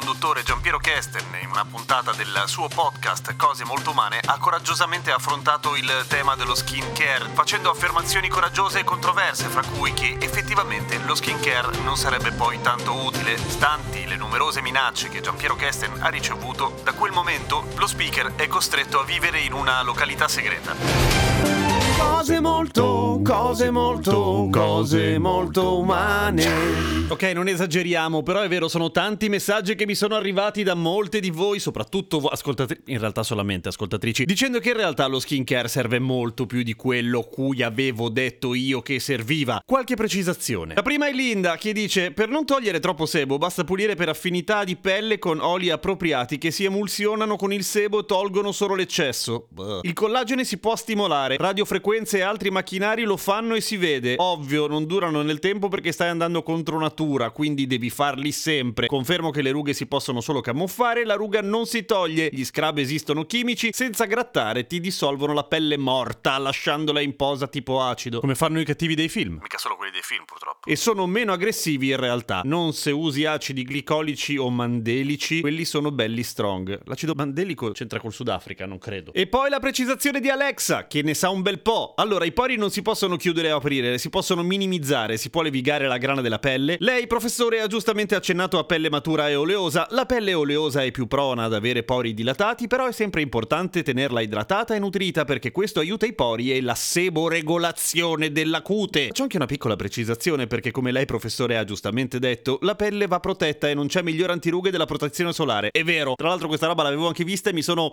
Conduttore Giampiero Kesten, in una puntata del suo podcast Cose molto umane, ha coraggiosamente affrontato il tema dello skin care, facendo affermazioni coraggiose e controverse, fra cui che effettivamente lo skin care non sarebbe poi tanto utile, stanti le numerose minacce che Giampiero Kesten ha ricevuto. Da quel momento lo speaker è costretto a vivere in una località segreta. Cose molto, cose molto, cose molto umane. Ok, non esageriamo, però è vero, sono tanti messaggi che mi sono arrivati da molte di voi, soprattutto vo- ascoltatrici, in realtà solamente ascoltatrici, dicendo che in realtà lo skincare serve molto più di quello cui avevo detto io che serviva. Qualche precisazione. La prima è Linda che dice: Per non togliere troppo sebo, basta pulire per affinità di pelle con oli appropriati che si emulsionano con il sebo e tolgono solo l'eccesso. Il collagene si può stimolare, radiofrequenze e altri macchinari lo fanno e si vede. Ovvio, non durano nel tempo perché stai andando contro natura, quindi devi farli sempre. Confermo che le rughe si possono solo camuffare, la ruga non si toglie. Gli scrub esistono chimici, senza grattare ti dissolvono la pelle morta, lasciandola in posa tipo acido, come fanno i cattivi dei film. Mica solo quelli dei film, purtroppo. E sono meno aggressivi in realtà. Non se usi acidi glicolici o mandelici, quelli sono belli strong. L'acido mandelico c'entra col Sudafrica, non credo. E poi la precisazione di Alexa, che ne sa un bel po'. Allora, i pori non si possono chiudere o aprire, si possono minimizzare, si può levigare la grana della pelle. Lei, professore, ha giustamente accennato a pelle matura e oleosa. La pelle oleosa è più prona ad avere pori dilatati, però è sempre importante tenerla idratata e nutrita perché questo aiuta i pori e la seboregolazione della cute. C'è anche una piccola precisazione perché come lei, professore, ha giustamente detto, la pelle va protetta e non c'è migliore antirughe della protezione solare. È vero, tra l'altro questa roba l'avevo anche vista e mi sono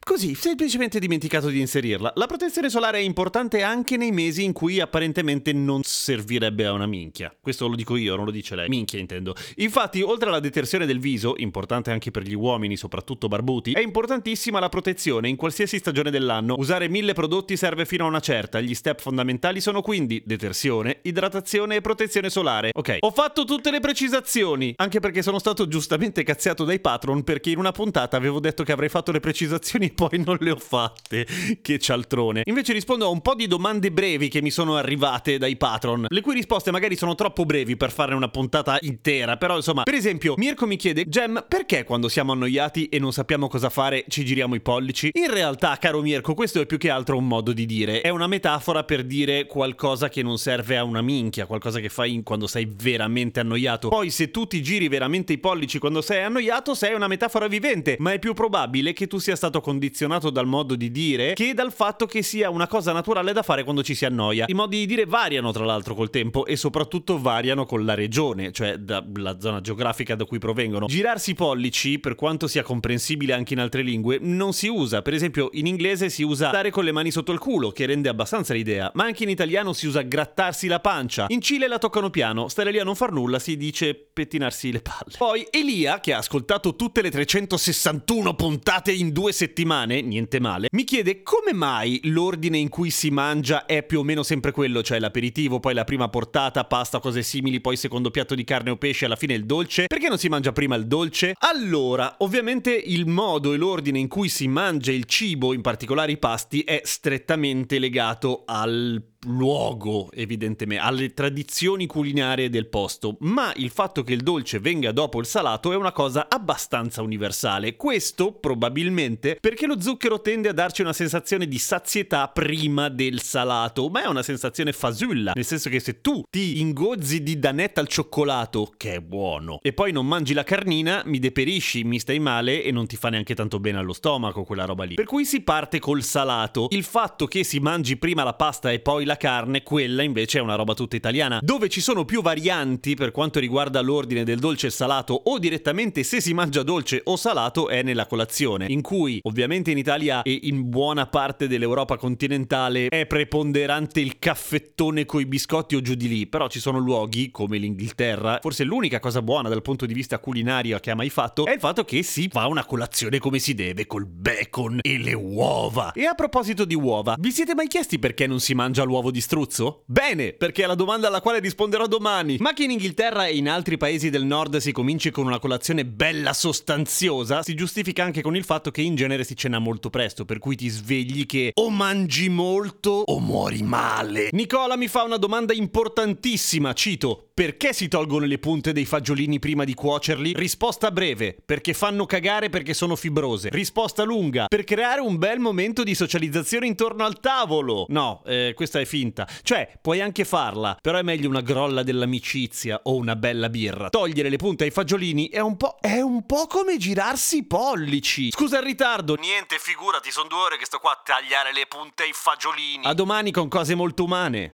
così semplicemente dimenticato di inserirla. La protezione solare è importante anche nei mesi in cui apparentemente non servirebbe a una minchia. Questo lo dico io, non lo dice lei. Minchia intendo. Infatti, oltre alla detersione del viso, importante anche per gli uomini, soprattutto barbuti, è importantissima la protezione in qualsiasi stagione dell'anno. Usare mille prodotti serve fino a una certa. Gli step fondamentali sono quindi detersione, idratazione e protezione solare. Ok, ho fatto tutte le precisazioni, anche perché sono stato giustamente cazziato dai patron perché in una puntata avevo detto che avrei fatto le precisazioni e poi non le ho fatte. Che cialtrone. Invece rispondo a un po' di domande brevi che mi sono arrivate dai patron, le cui risposte magari sono troppo brevi per fare una puntata intera, però insomma, per esempio, Mirko mi chiede, Gem, perché quando siamo annoiati e non sappiamo cosa fare ci giriamo i pollici? In realtà, caro Mirko, questo è più che altro un modo di dire, è una metafora per dire qualcosa che non serve a una minchia, qualcosa che fai quando sei veramente annoiato. Poi se tu ti giri veramente i pollici quando sei annoiato, sei una metafora vivente, ma è più probabile che tu sia stato condizionato dal modo di dire che dal fatto che sia una cosa naturale da fare quando ci si annoia. I modi di dire variano tra l'altro col tempo e soprattutto variano con la regione, cioè dalla zona geografica da cui provengono. Girarsi i pollici, per quanto sia comprensibile anche in altre lingue, non si usa. Per esempio in inglese si usa stare con le mani sotto il culo, che rende abbastanza l'idea, ma anche in italiano si usa grattarsi la pancia. In Cile la toccano piano, stare lì a non far nulla si dice pettinarsi le palle. Poi Elia, che ha ascoltato tutte le 361 puntate in due settimane, niente male, mi chiede come mai l'ordine in cui si mangia è più o meno sempre quello, cioè l'aperitivo, poi la prima portata, pasta, cose simili, poi secondo piatto di carne o pesce, alla fine il dolce. Perché non si mangia prima il dolce? Allora, ovviamente il modo e l'ordine in cui si mangia il cibo, in particolare i pasti, è strettamente legato al luogo, evidentemente, alle tradizioni culinarie del posto, ma il fatto che il dolce venga dopo il salato è una cosa abbastanza universale. Questo probabilmente perché lo zucchero tende a darci una sensazione di sazietà prima del salato, ma è una sensazione fasulla, nel senso che se tu ti ingozzi di danetta al cioccolato, che è buono, e poi non mangi la carnina, mi deperisci, mi stai male e non ti fa neanche tanto bene allo stomaco quella roba lì. Per cui si parte col salato. Il fatto che si mangi prima la pasta e poi la carne, quella invece è una roba tutta italiana. Dove ci sono più varianti per quanto riguarda l'ordine del dolce e salato o direttamente se si mangia dolce o salato è nella colazione, in cui ovviamente in Italia e in buona parte dell'Europa continentale è preponderante il caffettone coi biscotti o giù di lì, però ci sono luoghi come l'Inghilterra, forse l'unica cosa buona dal punto di vista culinario che ha mai fatto è il fatto che si fa una colazione come si deve col bacon e le uova. E a proposito di uova, vi siete mai chiesti perché non si mangia l'uovo di struzzo? Bene, perché è la domanda alla quale risponderò domani. Ma che in Inghilterra e in altri paesi del nord si cominci con una colazione bella sostanziosa, si giustifica anche con il fatto che in genere si cena molto presto, per cui ti svegli che o mangi molto o muori male. Nicola mi fa una domanda importantissima, cito, perché si tolgono le punte dei fagiolini prima di cuocerli? Risposta breve, perché fanno cagare perché sono fibrose. Risposta lunga, per creare un bel momento di socializzazione intorno al tavolo. No, eh, questa è finta. Cioè, puoi anche farla, però è meglio una grolla dell'amicizia o una bella birra. Togliere le punte ai fagiolini è un po'... è un po' come girarsi i pollici. Scusa il ritardo. Niente, figurati, sono due ore che sto qua a tagliare le punte ai fagiolini. A domani con cose molto umane.